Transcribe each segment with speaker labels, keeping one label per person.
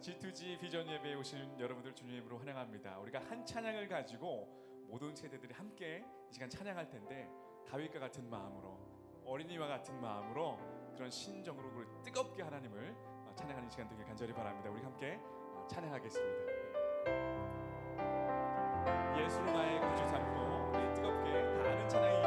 Speaker 1: G2G 비전 예배에 오신 여러분들 주님으로 환영합니다. 우리가 한 찬양을 가지고 모든 세대들이 함께 이 시간 찬양할 텐데 다윗과 같은 마음으로 어린이와 같은 마음으로 그런 신정으로 뜨겁게 하나님을 어, 찬양하는 이 시간 되길 간절히 바랍니다. 우리 함께 어, 찬양하겠습니다. 네. 예수를 나의 구주 삼고 우리 뜨겁게 다 아는 찬양이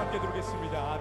Speaker 1: 함께 드리겠습니다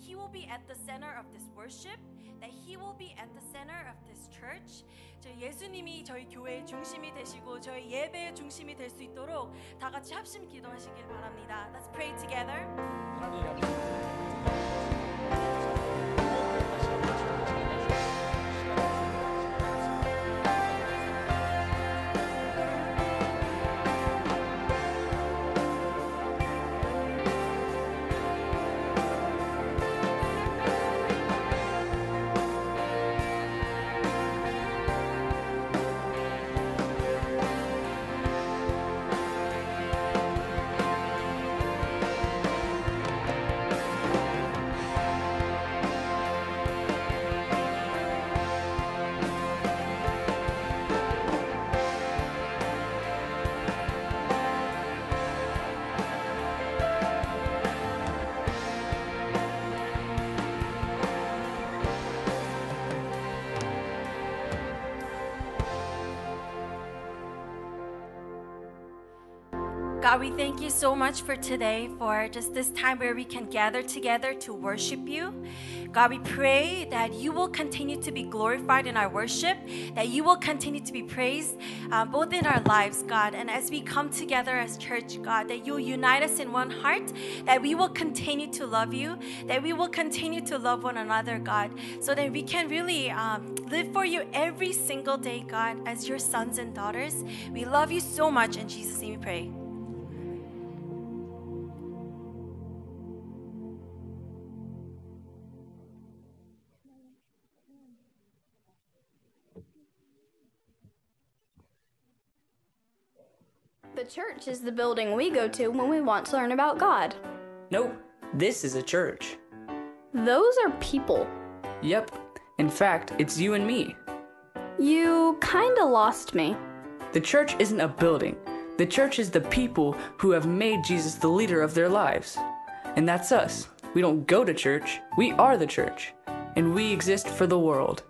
Speaker 1: He
Speaker 2: will be at the center of this worship, that He will be at the center of this church. 저희 예수님이 저희 교회의 중심이 되시고 저희 예배의 중심이 될 수 있도록 다 같이 합심 기도하시길 바랍니다. Let's pray together.
Speaker 1: 하나님
Speaker 2: God, we thank you so much for today, for just this time where we can gather together to worship you. God, we pray that you will continue to be glorified in our worship, that you will continue to be praised uh, both in our lives, God, and as we come together as church, God, that you'll unite us in one heart, that we will continue to love you, that we will continue to love one another, God, so that we can really um, live for you every single day, God, as your sons and daughters. We love you so much. In Jesus' name we pray.
Speaker 3: The church is the building we go to when we want to learn about God.
Speaker 4: Nope, this is a church.
Speaker 3: Those are people.
Speaker 4: Yep, in fact, it's you and me.
Speaker 3: You kinda lost me.
Speaker 4: The church isn't a building, the church is the people who have made Jesus the leader of their lives. And that's us. We don't go to church, we are the church. And we exist for the world.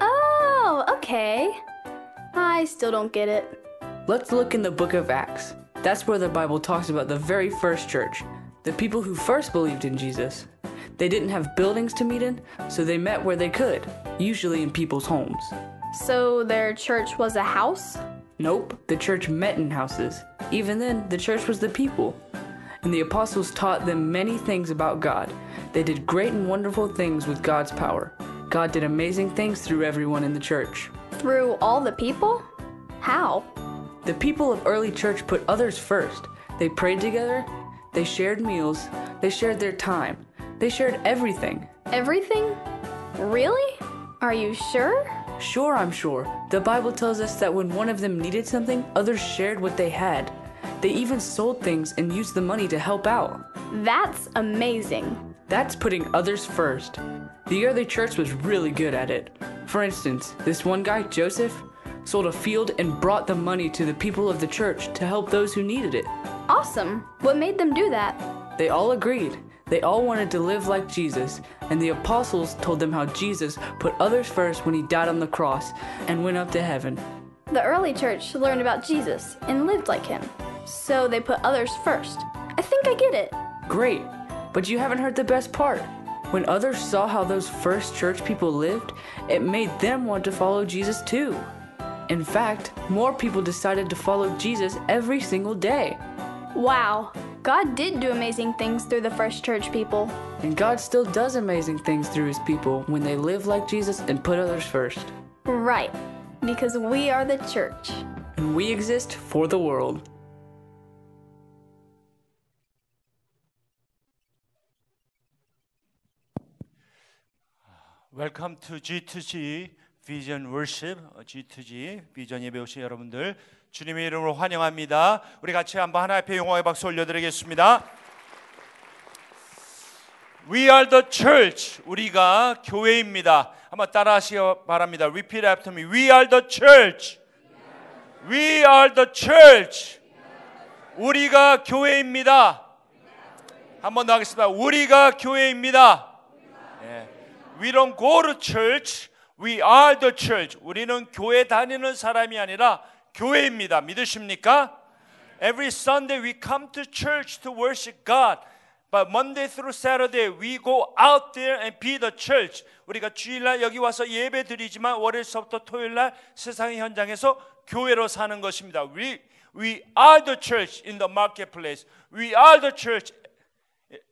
Speaker 3: Oh, okay. I still don't get it.
Speaker 4: Let's look in the book of Acts. That's where the Bible talks about the very first church, the people who first believed in Jesus. They didn't have buildings to meet in, so they met where they could, usually in people's homes.
Speaker 3: So their church was a house?
Speaker 4: Nope, the church met in houses. Even then, the church was the people. And the apostles taught them many things about God. They did great and wonderful things with God's power. God did amazing things through everyone in the church.
Speaker 3: Through all the people? How?
Speaker 4: The people of early church put others first. They prayed together, they shared meals, they shared their time, they shared everything.
Speaker 3: Everything? Really? Are you sure?
Speaker 4: Sure, I'm sure. The Bible tells us that when one of them needed something, others shared what they had. They even sold things and used the money to help out.
Speaker 3: That's amazing.
Speaker 4: That's putting others first. The early church was really good at it. For instance, this one guy, Joseph, sold a field and brought the money to the people of the church to help those who needed it.
Speaker 3: Awesome. What made them do that?
Speaker 4: They all agreed. They all wanted to live like Jesus, and the apostles told them how Jesus put others first when he died on the cross and went up to heaven.
Speaker 3: The early church learned about Jesus and lived like him. So they put others first. I think I get it.
Speaker 4: Great, but you haven't heard the best part. When others saw how those first church people lived, it made them want to follow Jesus too. In fact, more people decided to follow Jesus every single day.
Speaker 3: Wow. God did do amazing things through the first church people.
Speaker 4: And God still does amazing things through his people when they live like Jesus and put others first.
Speaker 3: Right. Because we are the church.
Speaker 4: And we exist for the world.
Speaker 5: Welcome to G2G Worship, 어, G2G 비전 예배 오신 여러분들 주님의 이름으로 환영합니다. 우리 같이 한번 하나 앞에 영광의 박수 올려드리겠습니다. We are the church. 우리가 교회입니다. 한번 따라하시기 바랍니다. Repeat after me. We are the church. We are the church. 우리가 교회입니다. 한번 더 하겠습니다. 우리가 교회입니다. 예. We don't go to church. We are the church. 우리는 교회 다니는 사람이 아니라 교회입니다. 믿으십니까? Every Sunday we come to church to worship God. But Monday through Saturday we go out there and be the church. 우리가 주일날 여기 와서 예배 드리지만 월요일서부터 토요일날 세상의 현장에서 교회로 사는 것입니다. We we are the church in the marketplace. We are the church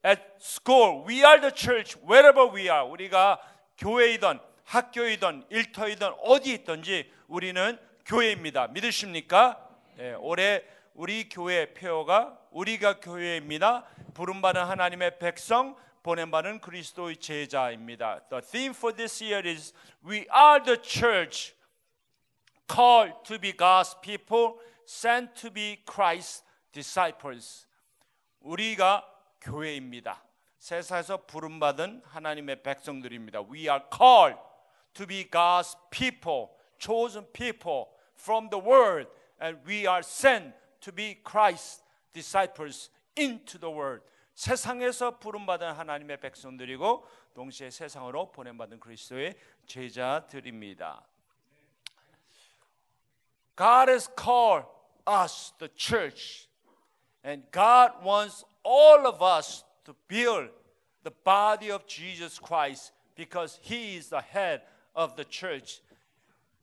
Speaker 5: at school. We are the church wherever we are. 우리가 교회이든 학교이든 일터이든 어디 있든지 우리는 교회입니다. 믿으십니까? 네, 올해 우리 교회 표어가 우리가 교회입니다. 부름받은 하나님의 백성 보냄받은 그리스도의 제자입니다. The theme for this year is We are the church called to be God's people, sent to be Christ's disciples. 우리가 교회입니다. 세상에서 부름받은 하나님의 백성들입니다. We are called to be God's people, chosen people from the world, and we are sent to be Christ's disciples into the world. 세상에서 부름받은 하나님의 백성들이고 동시에 세상으로 보냄받은 그리스도의 제자들입니다. God has called us, the church, and God wants all of us to build the body of Jesus Christ because He is the head of the church.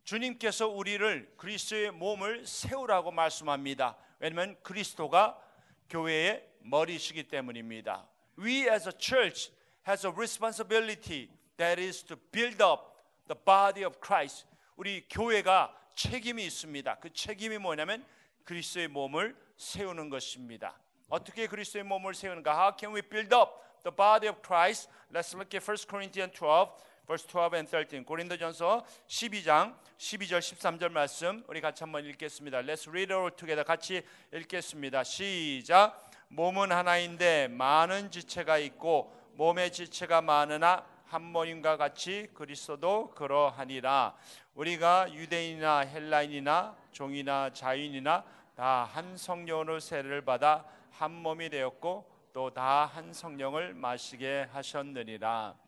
Speaker 5: 주님께서 우리를 그리스도의 몸을 세우라고 말씀합니다. 왜냐하면 그리스도가 교회의 머리시기 때문입니다. We as a church has a responsibility that is to build up the body of Christ. 우리 교회가 책임이 있습니다. 그 책임이 뭐냐면 그리스도의 몸을 세우는 것입니다. 어떻게 그리스도의 몸을 세우는가? How can we build up the body of Christ? Let's look at 1 Corinthians 12 verse 12 and 13. 고린도전서 12장 12절 13절 말씀 우리 같이 한번 읽겠습니다. Let's read all together. 같이 읽겠습니다. 시작. 몸은 하나인데 많은 지체가 있고 몸의 지체가 많으나 한 몸인과 같이 그리스도도 그러하니라. 우리가 유대인이나 헬라인이나 종이나 자유인이나 다 한 성령으로 세례를 받아 한 몸이 되었고 또 다 한 성령을 마시게 하셨느니라.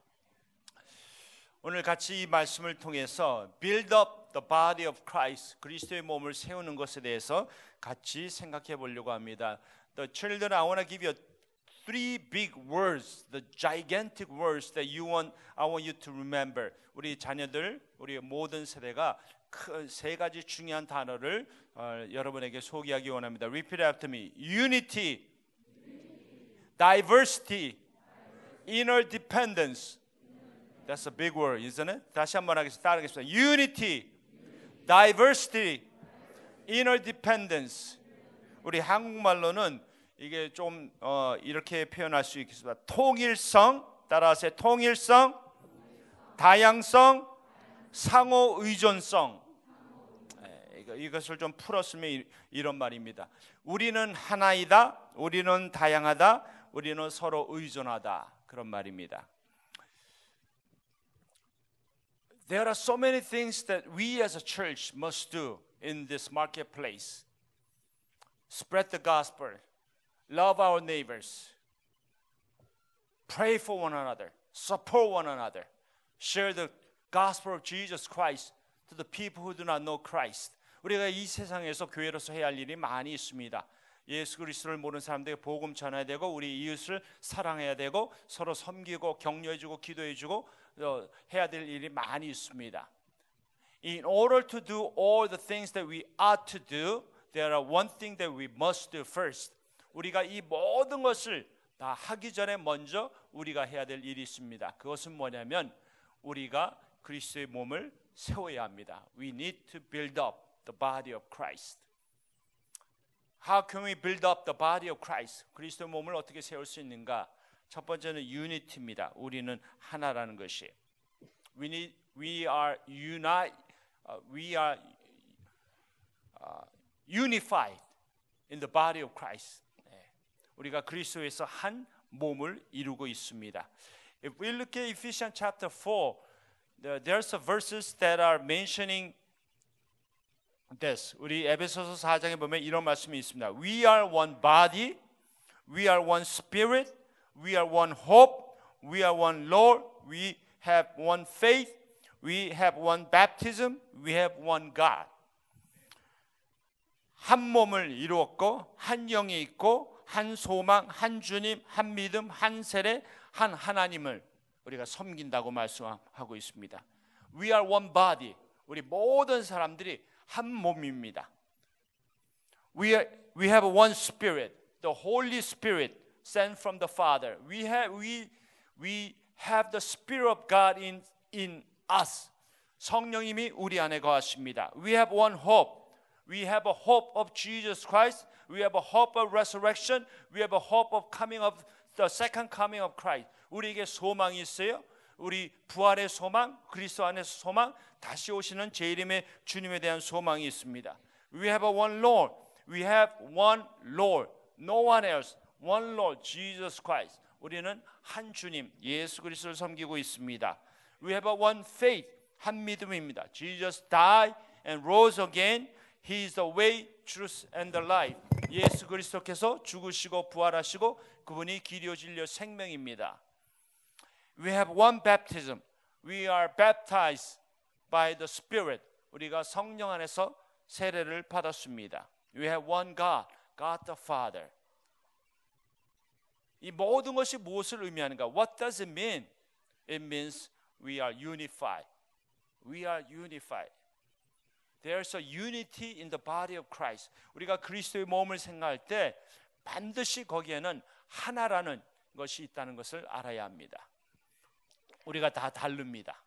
Speaker 5: 오늘 같이 이 말씀을 통해서 build up the body of Christ 그리스도의 몸을 세우는 것에 대해서 같이 생각해 보려고 합니다. The children I want to give you three big words, the gigantic words that you want I want you to remember. 우리 자녀들, 우리 모든 세대가 큰세 가지 중요한 단어를 어, 여러분에게 소개하기 원합니다. Repeat after me. Unity, diversity, inner dependence. That's a big word, isn't it? 다시 한번 하겠습니다. Unity, diversity, inner dependence. 우리 한국말로는 이게 좀 어, 이렇게 표현할 수 있겠습니다. 통일성, 따라하세요. 통일성, 다양성, 상호 의존성. 예, 이거- 이것을 좀 풀었으면 이- 이런 말입니다. 우리는 하나이다. 우리는 다양하다. 우리는 서로 의존하다. 그런 말입니다. There are so many things that we as a church must do in this marketplace. Spread the gospel, love our neighbors, pray for one another, support one another, share the gospel of Jesus Christ to the people who do not know Christ. 우리가 이 세상에서 교회로서 해야 할 일이 많이 있습니다. 예수 그리스도를 모르는 사람들에게 복음 전해야 되고 우리 이웃을 사랑해야 되고 서로 섬기고 격려해 주고 기도해 주고 어, 해야 될 일이 많이 있습니다. In order to do all the things that we ought to do, there are one thing that we must do first. 우리가 이 모든 것을 다 하기 전에 먼저 우리가 해야 될 일이 있습니다. 그것은 뭐냐면 우리가 그리스도의 몸을 세워야 합니다. We need to build up the body of Christ. How can we build up the body of Christ? 그리스도의 몸을 어떻게 세울 수 있는가? 첫 번째는 유니티입니다. 우리는 하나라는 것이. We need, we are unite, uh, we are uh, unified in the body of Christ. 네. 우리가 그리스도에서 한 몸을 이루고 있습니다. If we look at Ephesians chapter 4, there- there's a verses that are mentioning this. 우리 에베소서 4장에 보면 이런 말씀이 있습니다. We are one body, we are one spirit, we are one hope, we are one Lord, we have one faith, we have one baptism, we have one God. 한 몸을 이루었고 한 영이 있고 한 소망, 한 주님, 한 믿음, 한 세례, 한 하나님을 우리가 섬긴다고 말씀하고 있습니다. We are one body. 우리 모든 사람들이 한 몸입니다. We are, we have one spirit, the Holy Spirit sent from the Father. We have we we have the Spirit of God in in us. 성령님이 우리 안에 거하십니다. We have one hope. We have a hope of Jesus Christ. We have a hope of resurrection. We have a hope of coming of the second coming of Christ. 우리에게 소망이 있어요. 우리 부활의 소망, 그리스도 안에서 소망, 다시 오시는 제 이름의 주님에 대한 소망이 있습니다. We have a one Lord. We have one Lord. No one else. One Lord, Jesus Christ. 우리는 한 주님, 예수 그리스도를 섬기고 있습니다. We have a one faith. 한 믿음입니다. Jesus died and rose again. He is the way, truth and the life. 예수 그리스도께서 죽으시고 부활하시고 그분이 길이요 진리요 생명입니다. We have one baptism. We are baptized by the Spirit. 우리가 성령 안에서 세례를 받았습니다. We have one God, God the Father. 이 모든 것이 무엇을 의미하는가? What does it mean? It means we are unified. We are unified. There's a unity in the body of Christ. 우리가 그리스도의 몸을 생각할 때 반드시 거기에는 하나라는 것이 있다는 것을 알아야 합니다. 우리가 다 다릅니다.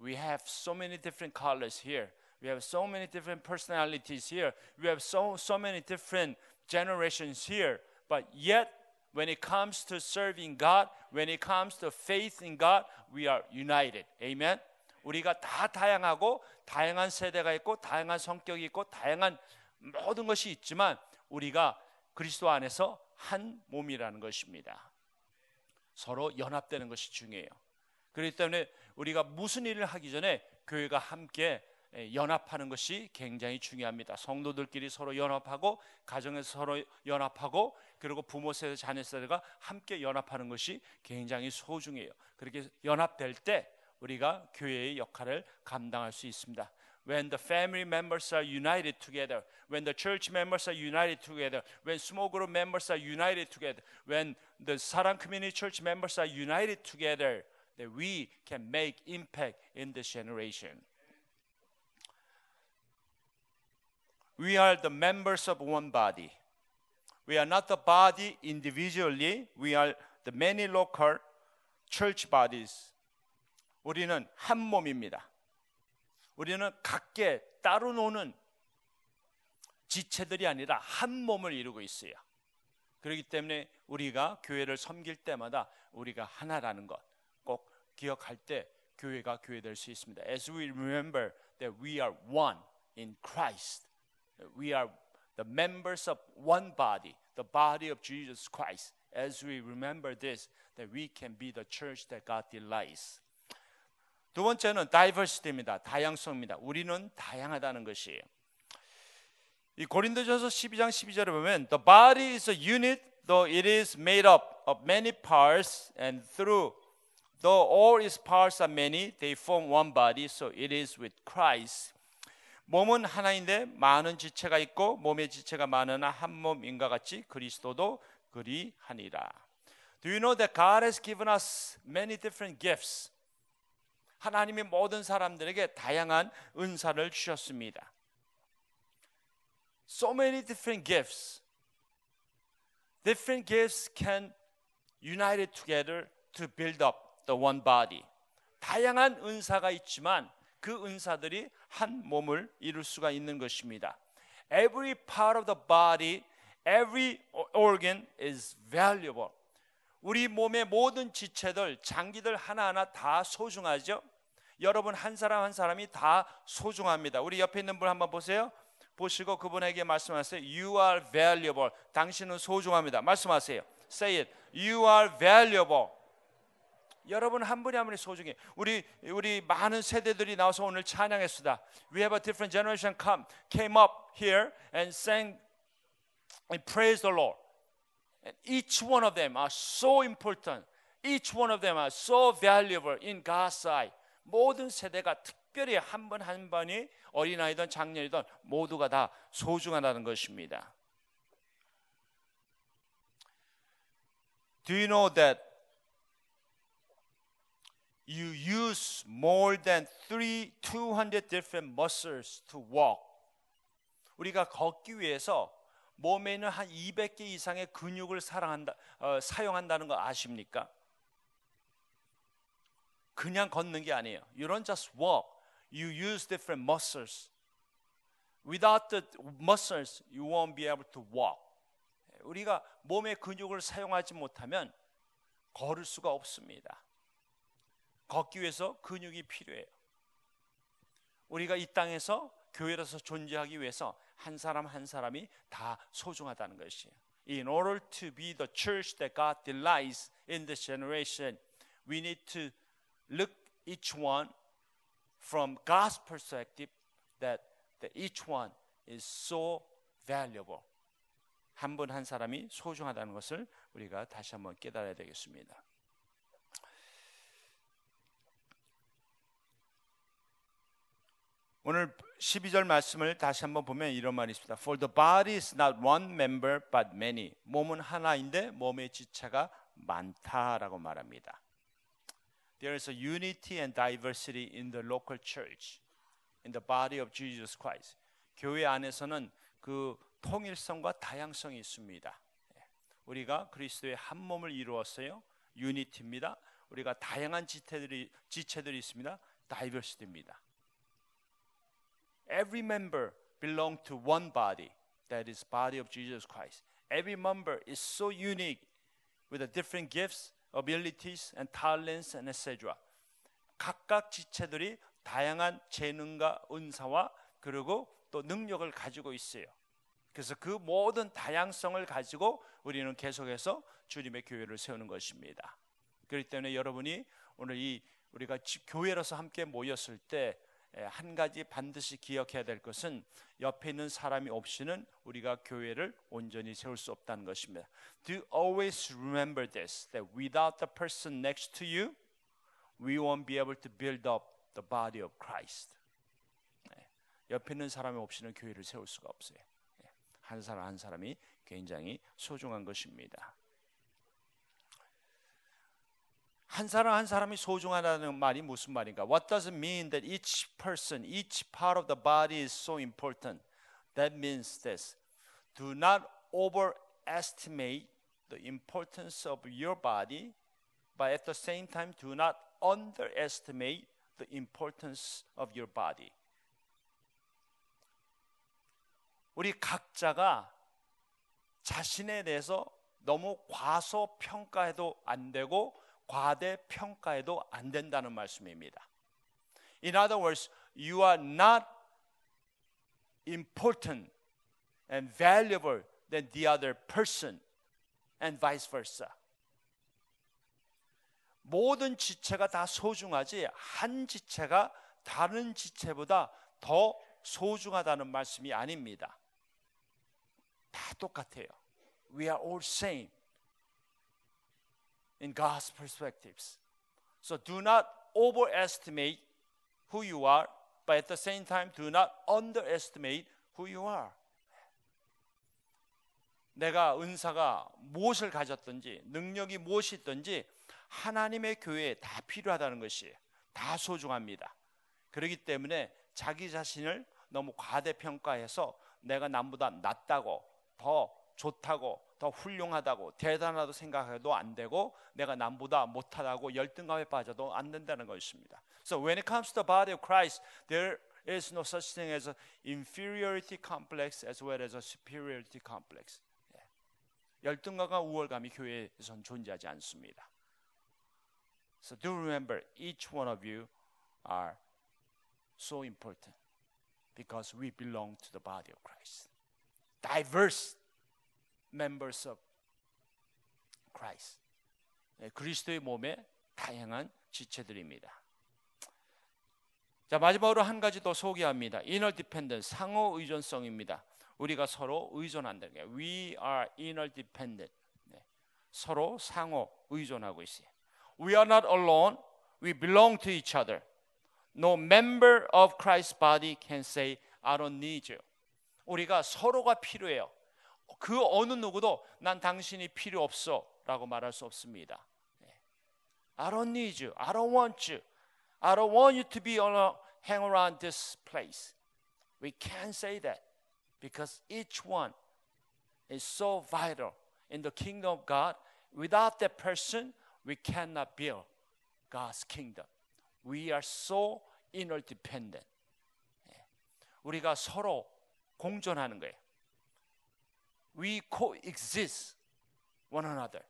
Speaker 5: We have so many different colors here. We have so many different personalities here. We have so so many different generations here. But yet when it comes to serving God, when it comes to faith in God, we are united. Amen. 우리가 다 다양하고 다양한 세대가 있고 다양한 성격이 있고 다양한 모든 것이 있지만 우리가 그리스도 안에서 한 몸이라는 것입니다. 서로 연합되는 것이 중요해요. 그렇기 때문에 우리가 무슨 일을 하기 전에 교회가 함께 연합하는 것이 굉장히 중요합니다. 성도들끼리 서로 연합하고 가정에서 서로 연합하고 그리고 부모 세대 자녀 세대가 함께 연합하는 것이 굉장히 소중해요. 그렇게 연합될 때 우리가 교회의 역할을 감당할 수 있습니다. When the family members are united together, when the church members are united together, when small group members are united together, when the Sarang Community Church members are united together, that we can make impact in this generation. We are the members of one body. We are not the body individually. We are the many local church bodies. 우리는 한 몸입니다. 우리는 각계 따로 노는 지체들이 아니라 한 몸을 이루고 있어요. 그렇기 때문에 우리가 교회를 섬길 때마다 우리가 하나라는 것 꼭 기억할 때 교회가 교회 될 수 있습니다. As we remember that we are one in Christ. We are the members of one body, the body of Jesus Christ. As we remember this, that we can be the church that God delights. 두 번째는 diversity입니다. 다양성입니다. 우리는 다양하다는 것이에요. 이 고린도전서 12장 12절에 보면 the body is a unit though it is made up of many parts and through though all its parts are many they form one body so it is with Christ. 몸은 하나인데 많은 지체가 있고 몸의 지체가 많으나 한 몸인가 같이 그리스도도 그리하니라. Do you know that God has given us many different gifts? 하나님이 모든 사람들에게 다양한 은사를 주셨습니다. So many different gifts. Different gifts can unite it together to build up the one body. 다양한 은사가 있지만 그 은사들이 한 몸을 이룰 수가 있는 것입니다. Every part of the body, every organ is valuable. 우리 몸의 모든 지체들, 장기들 하나하나 다 소중하죠. 여러분 한 사람 한 사람이 다 소중합니다. 우리 옆에 있는 분 한번 보세요. 보시고 그분에게 말씀하세요. You are valuable. 당신은 소중합니다. 말씀하세요. Say it. You are valuable. 여러분 한 분이 한 분이 소중해. 우리 우리 많은 세대들이 나와서 오늘 찬양했습니다. We have a different generation come came up here and sang and praise the Lord. And each one of them are so important. Each one of them are so valuable in God's sight. 모든 세대가 특별히 한분한 분이 어린아이든 장년이든 모두가 다 소중하다는 것입니다. Do you know that you use more than three, 200 different muscles to walk? 우리가 걷기 위해서 몸에 있는 한 200개 이상의 근육을 사랑한다, 어, 사용한다는 거 아십니까? 그냥 걷는 게 아니에요. You don't just walk. You use different muscles. Without the muscles, you won't be able to walk. 우리가 몸의 근육을 사용하지 못하면 걸을 수가 없습니다. 걷기 위해서 근육이 필요해요. 우리가 이 땅에서 교회로서 존재하기 위해서 한 사람 한 사람이 다 소중하다는 것이에요. In order to be the church that God delights in this generation, we need to look each one from God's perspective that, that each one is so valuable. 한 분한 사람이 소중하다는 것을 우리가 다시 한번 깨달아야 되겠습니다. 오늘 12절 말씀을 다시 한번 보면 이런 말이 있습니다. For the body is not one member but many. 몸은 하나인데 몸의 지체가 많다라고 말합니다. There is a unity and diversity in the local church, in the body of Jesus Christ. 교회 안에서는 그 통일성과 다양성이 있습니다. 우리가 그리스도의 한 몸을 이루었어요. 유니티입니다. 우리가 다양한 지체들이 지체들이 있습니다. 다이버시티입니다. Every member belong to one body, that is body of Jesus Christ. Every member is so unique with the different gifts, abilities and talents and etc. 각각 지체들이 다양한 재능과 은사와 그리고 또 능력을 가지고 있어요. 그래서 그 모든 다양성을 가지고 우리는 계속해서 주님의 교회를 세우는 것입니다. 그렇기 때문에 여러분이 오늘 이 우리가 집- 교회로서 함께 모였을 때 한 가지 반드시 기억해야 될 것은 옆에 있는 사람이 없이는 우리가 교회를 온전히 세울 수 없다는 것입니다. Do always remember this that without the person next to you, we won't be able to build up the body of Christ. 네. 옆에 있는 사람이 없이는 교회를 세울 수가 없어요. 네. 한 사람 한 사람이 굉장히 소중한 것입니다. 한 사람 한 사람이 소중하다는 말이 무슨 말인가? What does it mean that each person, each part of the body is so important? That means this. Do not overestimate the importance of your body, but at the same time do not underestimate the importance of your body. 우리 각자가 자신에 대해서 너무 과소평가해도 안 되고 과대평가해도 안 된다는 말씀입니다. In other words, you are not important and valuable than the other person and vice versa. 모든 지체가 다 소중하지 한 지체가 다른 지체보다 더 소중하다는 말씀이 아닙니다. 다 똑같아요. We are all same in God's perspectives. So do not overestimate who you are, but at the same time do not underestimate who you are. 내가 은사가 무엇을 가졌든지 능력이 무엇이 있든지 하나님의 교회에 다 필요하다는 것이에요. 다 소중합니다. 그렇기 때문에 자기 자신을 너무 과대평가해서 내가 남보다 낫다고 더 좋다고 더 훌륭하다고 대단하다고 생각해도 안 되고 내가 남보다 못하다고 열등감에 빠져도 안 된다는 것입니다. So when it comes to the body of Christ, there is no such thing as inferiority complex as well as a superiority complex. 예. 열등감과 우월감이 교회에선 존재하지 않습니다. So do remember, each one of you are so important because we belong to the body of Christ. Diverse members of Christ. 네, 그리스도의 몸의 다양한 지체들입니다. 자 마지막으로 한 가지 더 소개합니다. Inner dependence 상호 의존성입니다. 우리가 서로 의존한다는 게 We are inner dependent. 네, 서로 상호 의존하고 있어요. We are not alone. We belong to each other. no member of Christ's body can say I don't need you. 우리가 서로가 필요해요. 그 어느 누구도 난 당신이 필요 없어 라고 말할 수 없습니다. 예. I don't need you. I don't want you. I don't want you to be on a, hang around this place. We can't say that because each one is so vital in the kingdom of God. Without that person, we cannot build God's kingdom. We are so interdependent. 예. 우리가 서로 공존하는 거예요. We coexist one another.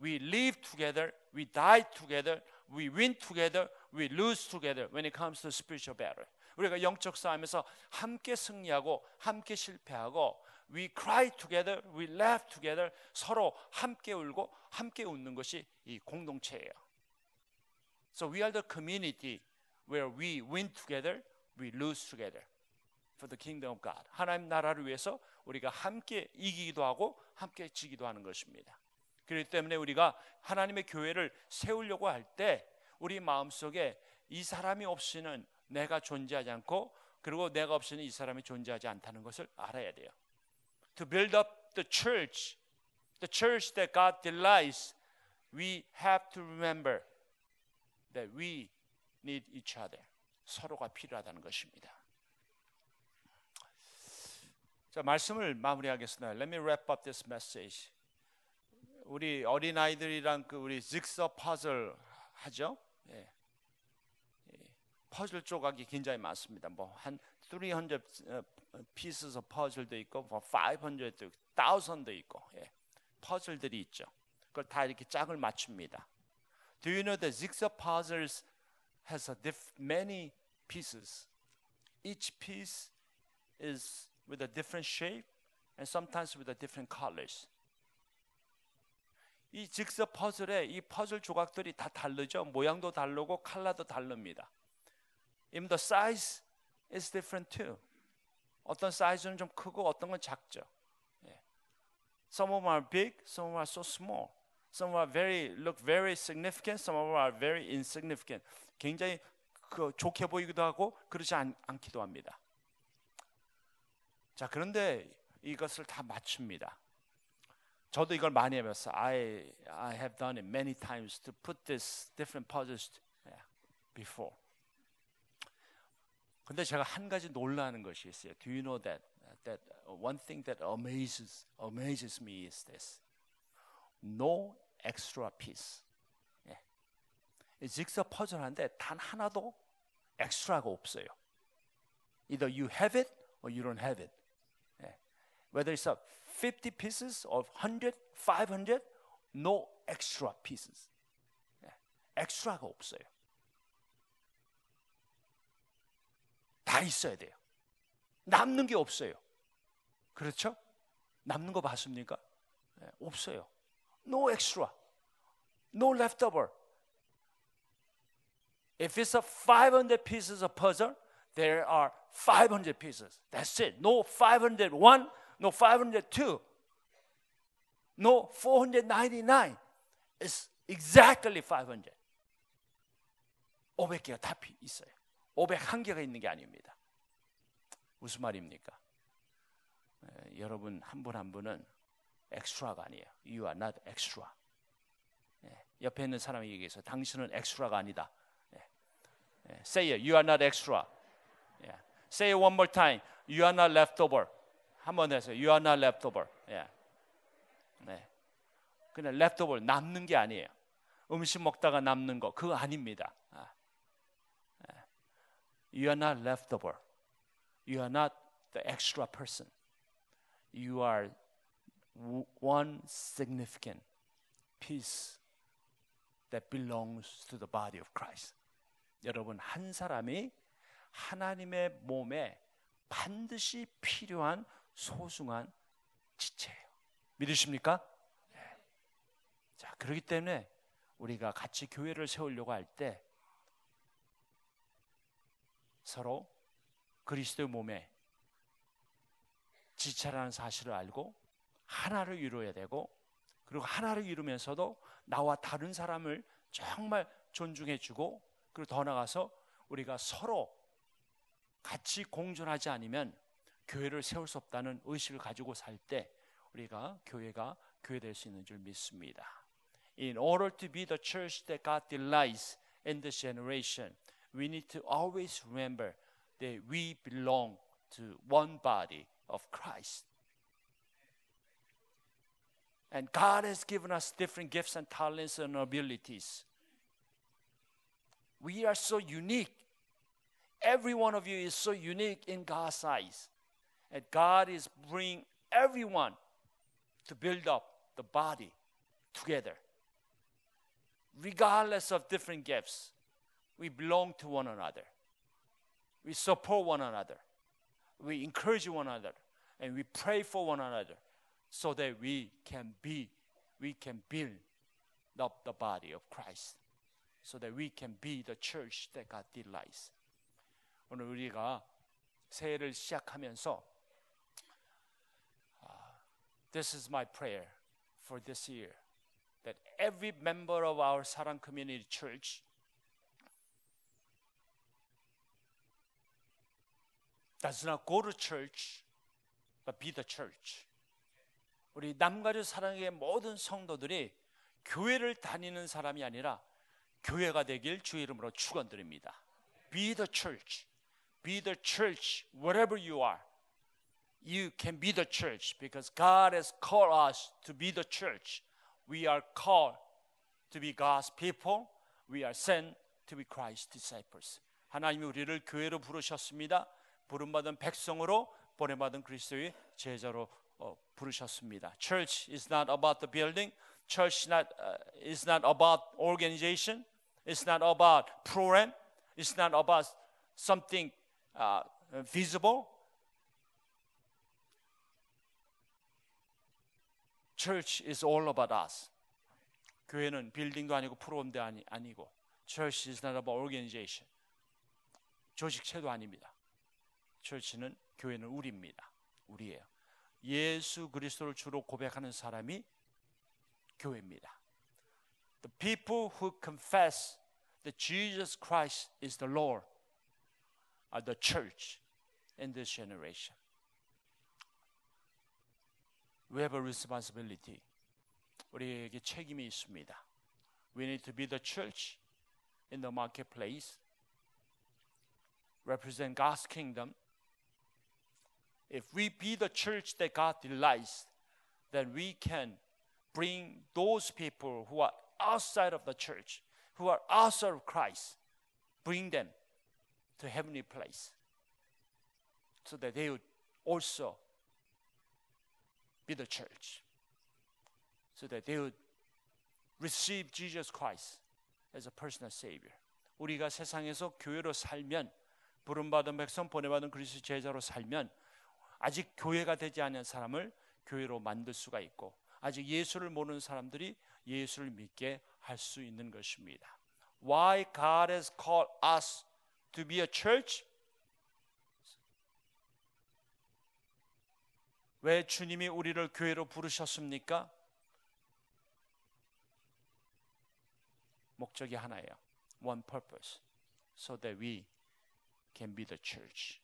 Speaker 5: We live together, we die together, we win together, we lose together when it comes to spiritual battle. 우리가 영적 싸움에서 함께 승리하고 함께 실패하고 we cry together, we laugh together 서로 함께 울고 함께 웃는 것이 이 공동체예요. So we are the community where we win together, we lose together for the kingdom of God. 하나님 나라를 위해서 우리가 함께 이기기도 하고 함께 지기도 하는 것입니다. 그렇기 때문에 우리가 하나님의 교회를 세우려고 할 때 우리 마음속에 이 사람이 없이는 내가 존재하지 않고 그리고 내가 없이는 이 사람이 존재하지 않다는 것을 알아야 돼요. To build up the church, the church that God delights, we have to remember that we need each other. 서로가 필요하다는 것입니다. 자, 말씀을 마무리하겠습니다. Let me wrap up this message. 우리 어린 아이들이랑 그 우리 직서 퍼즐 하죠. 예. 예. 퍼즐 조각이 굉장히 많습니다. 뭐한 300 어, pieces of puzzle도 있고 뭐 500도 있고 1000도 있고 예. 퍼즐들이 있죠. 그걸 다 이렇게 짝을 맞춥니다. Do you know that jigsaw puzzles has a diff- many pieces? Each piece is with a different shape and sometimes with a different colors. 이 직서 퍼즐에 이 퍼즐 조각들이 다 다르죠. 모양도 다르고 컬러도 다릅니다. Even the size is different too. 어떤 사이즈는 좀 크고 어떤 건 작죠. 예. Some of them are big, some of them are so small. Some are very look very significant, some of them are very insignificant. 굉장히 그 좋게 보이기도 하고 그렇지 않, 않기도 합니다. 자 그런데 이것을 다 맞춥니다. 저도 이걸 많이 해봤어. I I have done it many times to put this different puzzles before. 근데 제가 한 가지 놀라는 것이 있어요. Do you know that that one thing that amazes amazes me is this. No extra piece. 예. 이 직서 퍼즐하는데 단 하나도 엑스트라가 없어요. Either you have it or you don't have it. 예. Whether it's a 50 pieces or 100, 500, no extra pieces. 예. 엑스트라가 없어요. 다 있어야 돼요. 남는 게 없어요. 그렇죠? 남는 거 봤습니까? 예, 없어요. No extra. No leftover. If it's a 500 pieces of puzzle, there are 500 pieces. That's it. No 501, no 502, no 499. It's exactly 500. 500개가 다 피- 있어요. 501개가 있는 게 아닙니다. 무슨 말입니까? 에, 여러분 한분한 분은 엑스트라가 아니에요. You are not extra. 예, 옆에 있는 사람에게 얘기해서 당신은 엑스트라가 아니다. 예, 예, say it. You are not extra. 예, say it one more time. You are not leftover. 한번 해서 You are not leftover. 예. 네. 그냥 leftover 남는 게 아니에요. 음식 먹다가 남는 거 그거 아닙니다. 아. 예. You are not leftover. You are not the extra person. You are one significant piece that belongs to the body of Christ. 여러분 한 사람이 하나님의 몸에 반드시 필요한 소중한 지체예요. 믿으십니까? 네. 자, 그렇기 때문에 우리가 같이 교회를 세우려고 할 때 서로 그리스도의 몸에 지체라는 사실을 알고 하나를 이루어야 되고 그리고 하나를 이루면서도 나와 다른 사람을 정말 존중해 주고 그리고 더 나아가서 우리가 서로 같이 공존하지 않으면 교회를 세울 수 없다는 의식을 가지고 살 때 우리가 교회가 교회 될 수 있는 줄 믿습니다. In order to be the church that God delights in this generation, we need to always remember that we belong to one body of Christ. And God has given us different gifts and talents and abilities. We are so unique. Every one of you is so unique in God's eyes. And God is bringing everyone to build up the body together. Regardless of different gifts, we belong to one another. We support one another. We encourage one another. And we pray for one another so that we can be, we can build up the body of Christ. So that we can be the church that God delights. 오늘 우리가 새해를 시작하면서 This is my prayer for this year that every member of our Sarang Community Church does not go to church but be the church. 우리 남가주 사랑의 모든 성도들이 교회를 다니는 사람이 아니라 교회가 되길 주 이름으로 축원드립니다. Be the church. Be the church wherever you are. you can be the church because God has called us to be the church. We are called to be God's people. We are sent to be Christ's disciples. 하나님이 우리를 교회로 부르셨습니다. 부름받은 백성으로 보내받은 그리스도의 제자로 어, 부르셨습니다. Church is not about the building. Church not, uh, is not about organization. It's not about program. It's not about something uh, visible. Church is all about us. 교회는 빌딩도 아니고 프로그램도 아니, 아니고 Church is not about organization. 조직체도 아닙니다. Church는 교회는 우리입니다. 우리예요. 예수 그리스도를 주로 고백하는 사람이 교회입니다. The people who confess that Jesus Christ is the Lord are the church in this generation. We have a responsibility. 우리에게 책임이 있습니다. We need to be the church in the marketplace, represent God's kingdom. If we be the church that God delights, then we can bring those people who are outside of the church, who are outside of Christ, bring them to heavenly place so that they would also be the church so that they would receive Jesus Christ as a personal savior. 우리가 세상에서 교회로 살면 부름받은 백성 보내받은 그리스도 제자로 살면 아직 교회가 되지 않은 사람을 교회로 만들 수가 있고 아직 예수를 모르는 사람들이 예수를 믿게 할 수 있는 것입니다. Why God has called us to be a church? 왜 주님이 우리를 교회로 부르셨습니까? 목적이 하나예요. One purpose. So that we can be the church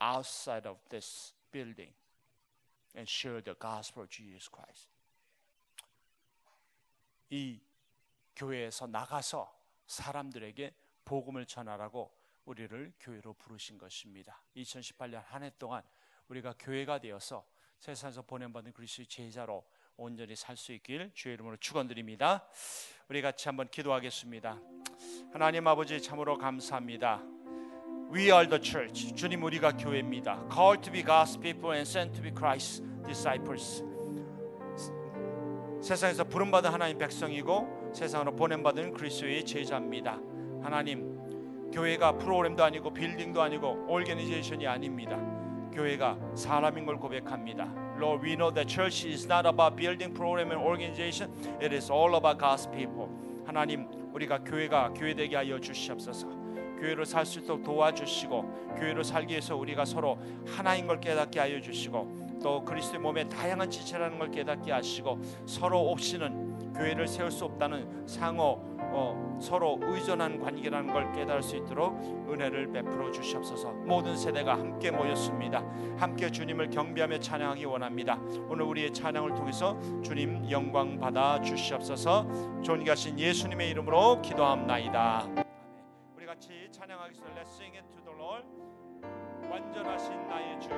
Speaker 5: outside of this building and share the gospel of Jesus Christ. 이 교회에서 나가서 사람들에게 복음을 전하라고 우리를 교회로 부르신 것입니다. 2018년 한 해 동안 우리가 교회가 되어서 세상에서 보낸받은 그리스도의 제자로 온전히 살 수 있길 주의 이름으로 축원드립니다. 우리 같이 한번 기도하겠습니다. 하나님 아버지 참으로 감사합니다. We are the church. 주님 우리가 교회입니다. Called to be God's people and sent to be Christ's disciples. 세상에서 부름받은 하나님 백성이고 세상으로 보냄받은 그리스도의 제자입니다. 하나님 교회가 프로그램도 아니고 빌딩도 아니고 오르게니제이션이 아닙니다. 교회가 사람인 걸 고백합니다. Lord, we know that church is not about building program and organization. It is all about God's people. 하나님, 우리가 교회가 교회 되게 하여 주시옵소서. 교회로 살수 있도록 도와주시고 교회로 살기 위해서 우리가 서로 하나인 걸 깨닫게 하여 주시고 또 그리스도의 몸의 다양한 지체라는 걸 깨닫게 하시고 서로 없이는 교회를 세울 수 없다는 상호 어, 서로 의존한 관계라는 걸 깨달을 수 있도록 은혜를 베풀어 주시옵소서. 모든 세대가 함께 모였습니다. 함께 주님을 경배하며 찬양하기 원합니다. 오늘 우리의 찬양을 통해서 주님 영광 받아 주시옵소서. 존귀하신 예수님의 이름으로 기도합나이다. 우리 같이 찬양하겠습니다. Let's sing it to the Lord. 완전하신 나의 주.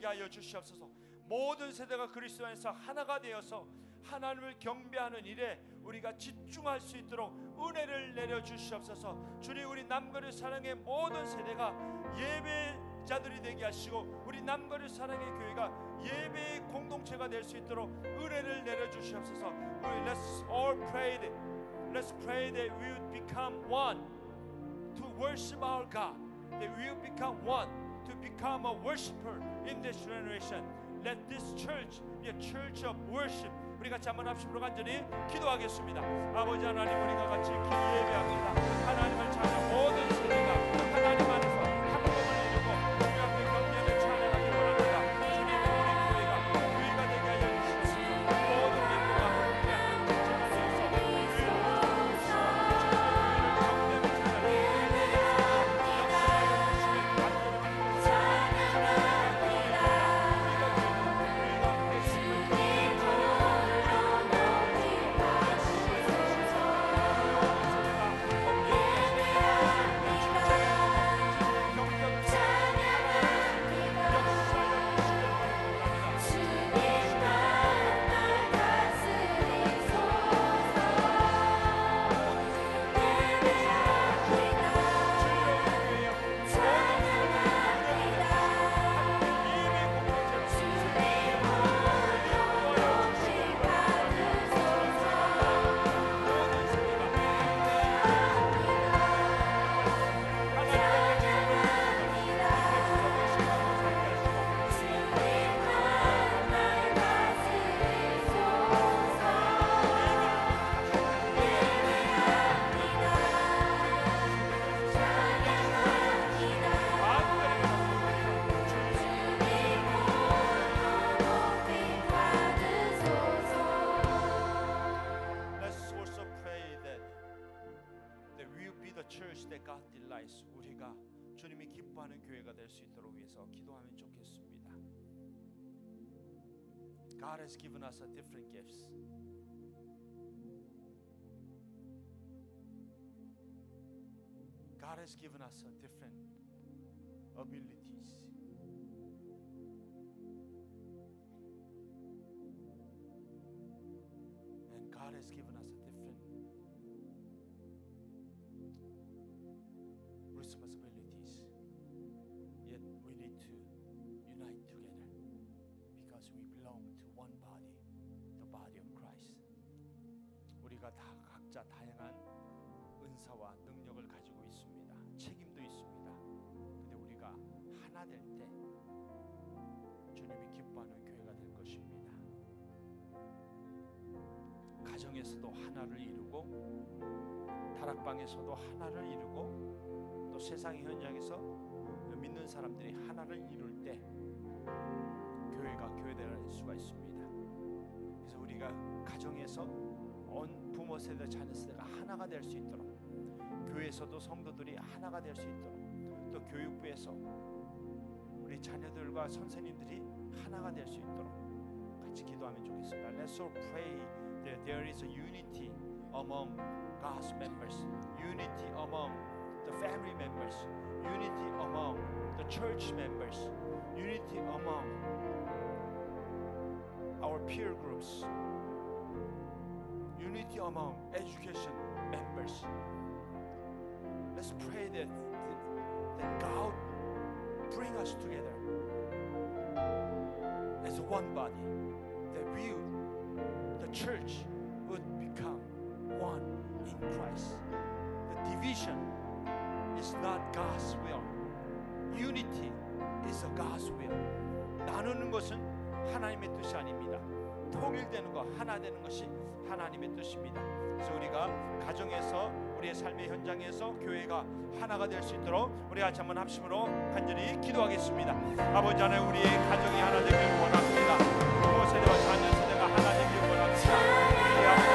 Speaker 5: 되게 하여 주시옵소서. 모든 세대가 그리스도 안에서 하나가 되어서 하나님을 경배하는 일에 우리가 집중할 수 있도록 은혜를 내려 주시옵소서. 주님 우리 남거리 사랑의 모든 세대가 예배자들이 되게 하시고 우리 남거리 사랑의 교회가 예배의 공동체가 될 수 있도록 은혜를 내려 주시옵소서. 우리 let's all pray that Let's pray that we would become one to worship our God. That we would become one to become a worshiper in this generation. Let this church be a church of worship. 우리 같이 한번 합심으로 간절히 기도하겠습니다. 아버지 하나님 우리가 같이 기 예배합니다. 하나님을 찬양 기뻐하는 교회가 될 수 있도록 위해서 기도하면 좋겠습니다. God has given us a different gifts. God has given us a different abilities. And God has given 다 각자 다양한 은사와 능력을 가지고 있습니다. 책임도 있습니다. 근데 우리가 하나 될 때 주님이 기뻐하는 교회가 될 것입니다. 가정에서도 하나를 이루고 다락방에서도 하나를 이루고 또 세상의 현장에서 믿는 사람들이 하나를 이룰 때 교회가 교회될 수가 있습니다. 그래서 우리가 가정에서 모 세대 자녀 세대가 하나가 될 수 있도록 교회에서도 성도들이 하나가 될 수 있도록 또 교육부에서 우리 자녀들과 선생님들이 하나가 될 수 있도록 같이 기도하면 좋겠습니다. Let's all pray that there is a unity among God's members, unity among the family members, unity among the church members, unity among our peer groups, unity among education members. Let's pray that, that, that God bring us together as one body, that we, the church, would become one in Christ. The division is not God's will. Unity is a God's will. 나누는 것은 하나님의 뜻이 아닙니다. 통일되는 것, 하나 되는 것이 하나님의 뜻입니다. 그래서 우리가 가정에서 우리의 삶의 현장에서 교회가 하나가 될 수 있도록 우리 같이 한번 합심으로 간절히 기도하겠습니다. 아버지 하나님 우리의 가정이 하나 되길 원합니다. 부모 세대와 자녀 세대가 하나 되길 원합니다.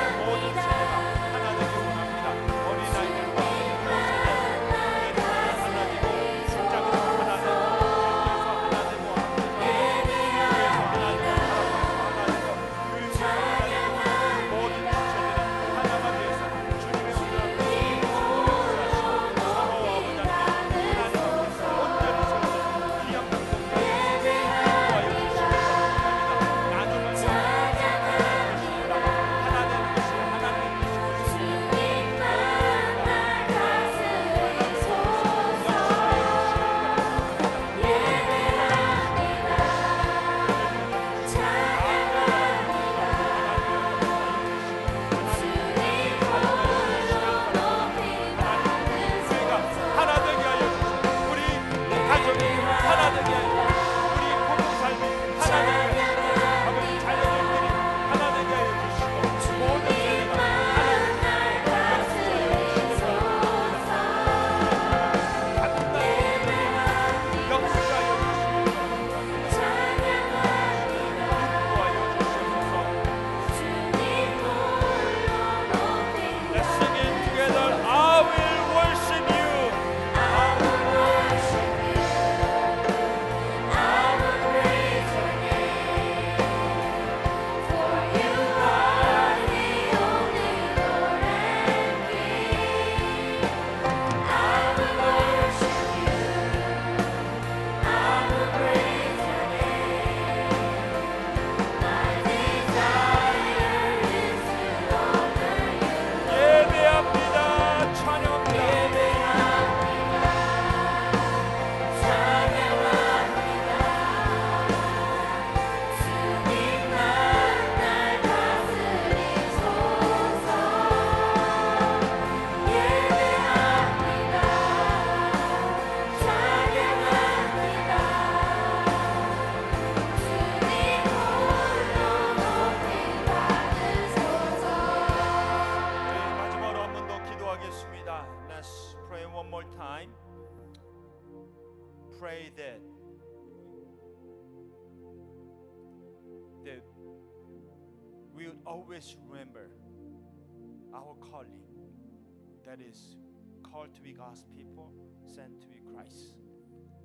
Speaker 5: That is called to be God's people, sent to be Christ.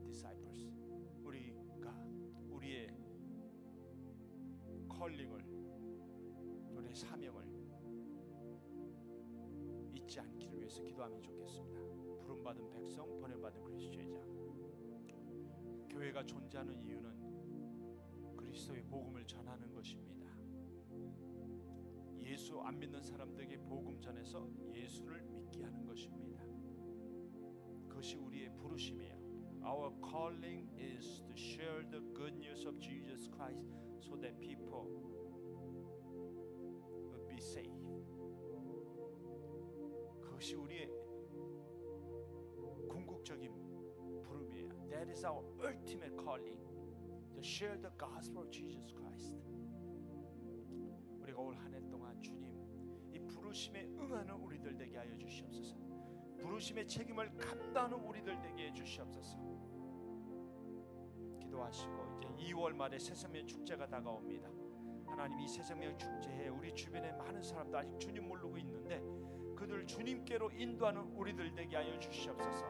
Speaker 5: disciples. 우리가 우리의 컬링을 우리의 사명을 잊지 않기를 위해서 기도하면 좋겠습니다. 부름받은 백성, 번역받은 그리스도의 자. 교회가 존재하는 이유는 그리스도의 복음을 전하는 것입니다. 예수 안 믿는 사람들에게 복음 전해서 부르심이에요. Our calling is to share the good news of Jesus Christ so that people will be saved. 그것이 우리의 궁극적인 부름이에요. That is our ultimate calling to share the gospel of Jesus Christ. 우리가 올 한 해 동안 주님 이 부르심에 응하는 우리들 되게 하여 주시옵소서. 부르심의 책임을 감당하는 우리들 되게 해 주시옵소서. 기도하시고 이제 2월 말에 새생명 축제가 다가옵니다. 하나님 이 새생명 축제에 우리 주변에 많은 사람들 아직 주님 모르고 있는데 그들 주님께로 인도하는 우리들 되게 하여 주시옵소서.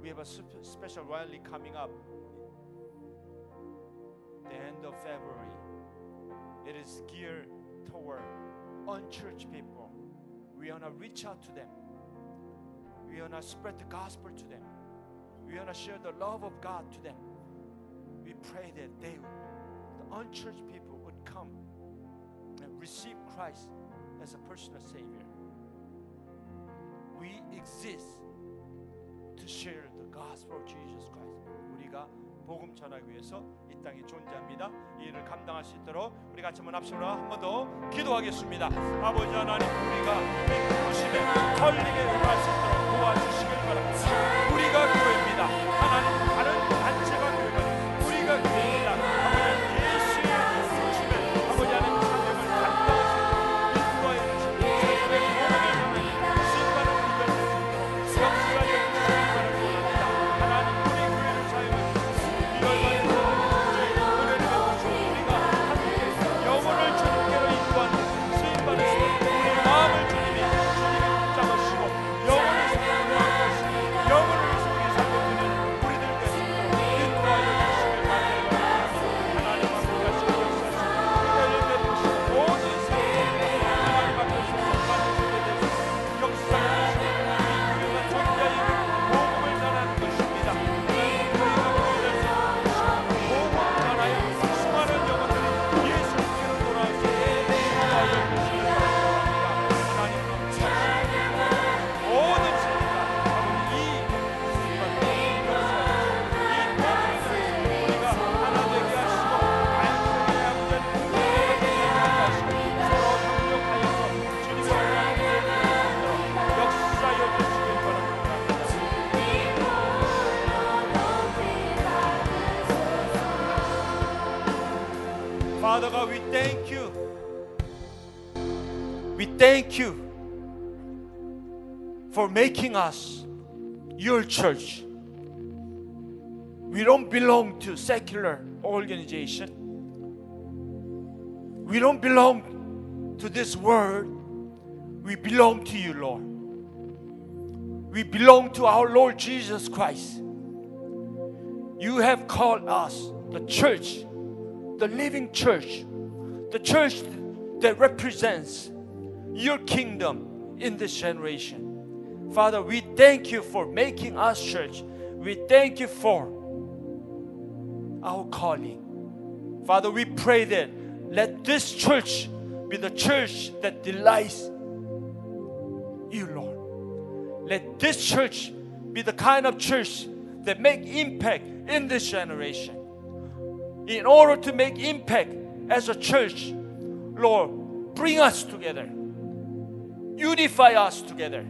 Speaker 5: We have a spe- special rally coming up the end of February. It is geared toward unchurched people. We want to reach out to them. We want to spread the gospel to them. We want to share the love of God to them. We pray that they, the unchurched people, would come and receive Christ as a personal Savior. We exist to share the gospel of Jesus Christ. 복음 전하기 위해서 이 땅에 존재합니다. 이 일을 감당할 수 있도록 우리 같이 한번 합시다. 한번 더 기도하겠습니다. 아버지 하나님 우리가 이 부르심에 컬링에 응할 수 있도록 도와주시길 바랍니다. 우리가 교회입니다. 하나님 making us your church. We don't belong to secular organization. We don't belong to this world. We belong to you, Lord. We belong to our Lord Jesus Christ. You have called us the church, the living church, the church that represents your kingdom in this generation. Father, we thank you for making us church. We thank you for our calling. Father, we pray that let this church be the church that delights you, Lord. Let this church be the kind of church that make impact in this generation. In order to make impact as a church, Lord, bring us together. Unify us together.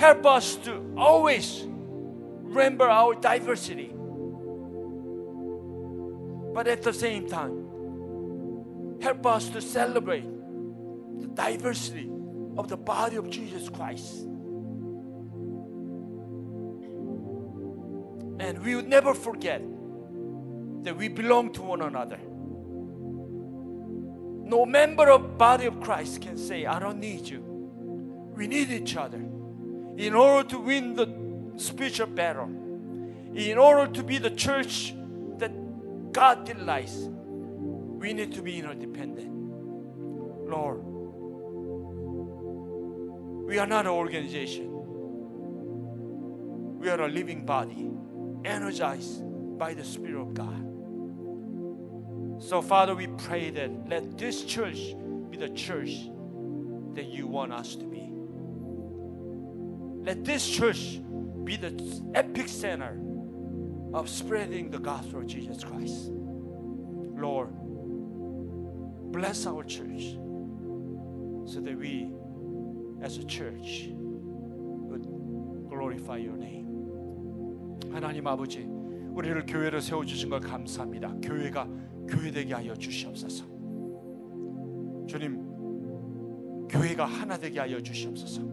Speaker 5: Help us to always remember our diversity. But at the same time, help us to celebrate the diversity of the body of Jesus Christ. And we would never forget that we belong to one another. No member of body of Christ can say, I don't need you. We need each other. In order to win the spiritual battle, in order to be the church that God delights, we need to be interdependent. Lord, we are not an organization. We are a living body, energized by the Spirit of God. So, Father, we pray that let this church be the church that you want us to be. Let this church be the epic center of spreading the gospel of Jesus Christ. Lord, bless our church so that we, as a church, would glorify your name. 하나님 아버지, 우리를 교회로 세워 주신 걸 감사합니다. 교회가 교회 되게 하여 주시옵소서. 주님, 교회가 하나 되게 하여 주시옵소서.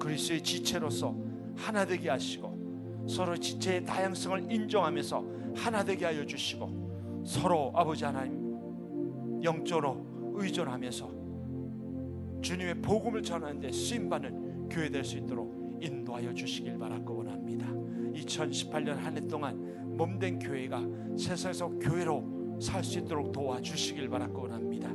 Speaker 5: 그리스도의 지체로서 하나 되게 하시고 서로 지체의 다양성을 인정하면서 하나 되게 하여 주시고 서로 아버지 하나님 영적으로 의존하면서 주님의 복음을 전하는 데 쓰임 받는 교회 될 수 있도록 인도하여 주시길 바라고 원합니다. 2018년 한 해 동안 몸된 교회가 세상에서 교회로 살 수 있도록 도와주시길 바라고 원합니다.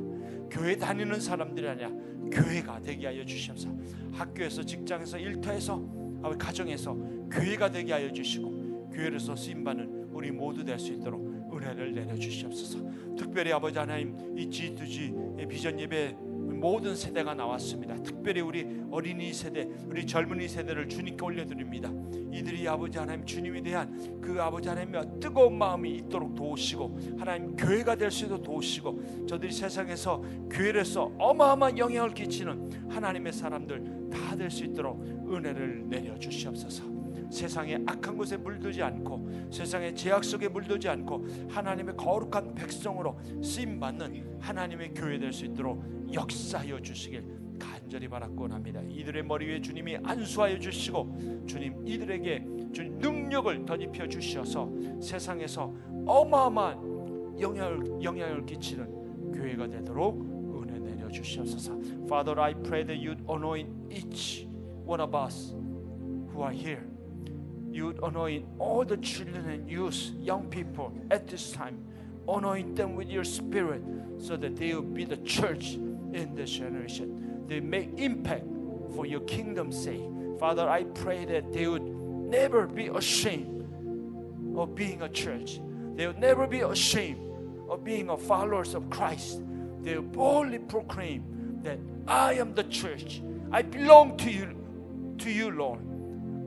Speaker 5: 교회 다니는 사람들이 아니라 교회가 되게 하여 주시옵소서. 학교에서 직장에서 일터에서 아버지 가정에서 교회가 되게 하여 주시고 교회로서 쓰임 받는 우리 모두 될 수 있도록 은혜를 내려 주시옵소서. 특별히 아버지 하나님 이 G2G의 비전 예배 모든 세대가 나왔습니다. 특별히 우리 어린이 세대, 우리 젊은이 세대를 주님께 올려드립니다. 이들이 아버지 하나님 주님에 대한 그 아버지 하나님의 뜨거운 마음이 있도록 도우시고 하나님 교회가 될 수 있도록 도우시고 저들이 세상에서 교회에서 어마어마한 영향을 끼치는 하나님의 사람들 다 될 수 있도록 은혜를 내려 주시옵소서. 세상의 악한 곳에 물들지 않고 세상의 제약 속에 물들지 않고 하나님의 거룩한 백성으로 쓰임 받는 하나님의 교회 될 수 있도록 역사하여 주시길 간절히 바라고 합니다. 이들의 머리 위에 주님이 안수하여 주시고 주님 이들에게 주님 능력을 덧입혀 주셔서 세상에서 어마어마한 영향을 영향을 끼치는 교회가 되도록 은혜 내려 주시옵소서. Father, I pray that you'd anoint each one of us who are here. You'd anoint all the children and youth, young people at this time. Anoint them with your spirit so that they will be the church in this generation. They make impact for your kingdom's sake. Father, I pray that they would never be ashamed of being a church. They would never be ashamed of being a followers of Christ. They will boldly proclaim that I am the church. I belong to you, to you, Lord.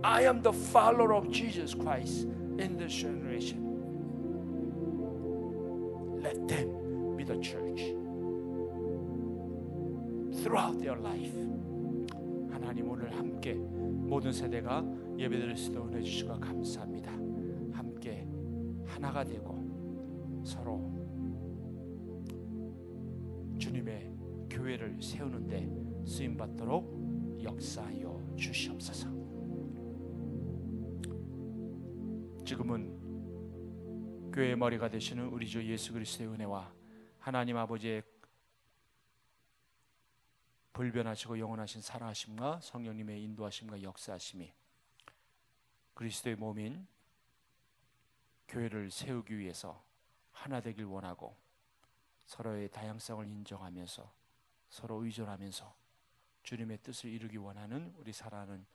Speaker 5: I am the follower of Jesus Christ in this generation. Let them be the church throughout their life. 하나님 오늘 함께 모든 세대가 예배드릴 수 있도록 은혜 주시고 감사합니다. 함께 하나가 되고 서로 주님의 교회를 세우는데 쓰임 받도록 역사하여 주시옵소서. 지금은 교회의 머리가 되시는 우리 주 예수 그리스도의 은혜와 하나님 아버지의 불변하시고 영원하신 살아하심과 성령님의 인도하심과 역사하심이 그리스도의 몸인 교회를 세우기 위해서 하나 되길 원하고 서로의 다양성을 인정하면서 서로 의존하면서 주님의 뜻을 이루기 원하는 우리 사랑하는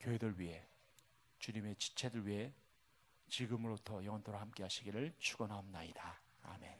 Speaker 5: 교회들 위해 주님의 지체들 위해 지금으로부터 영원토록 함께 하시기를 축원하옵나이다. 아멘.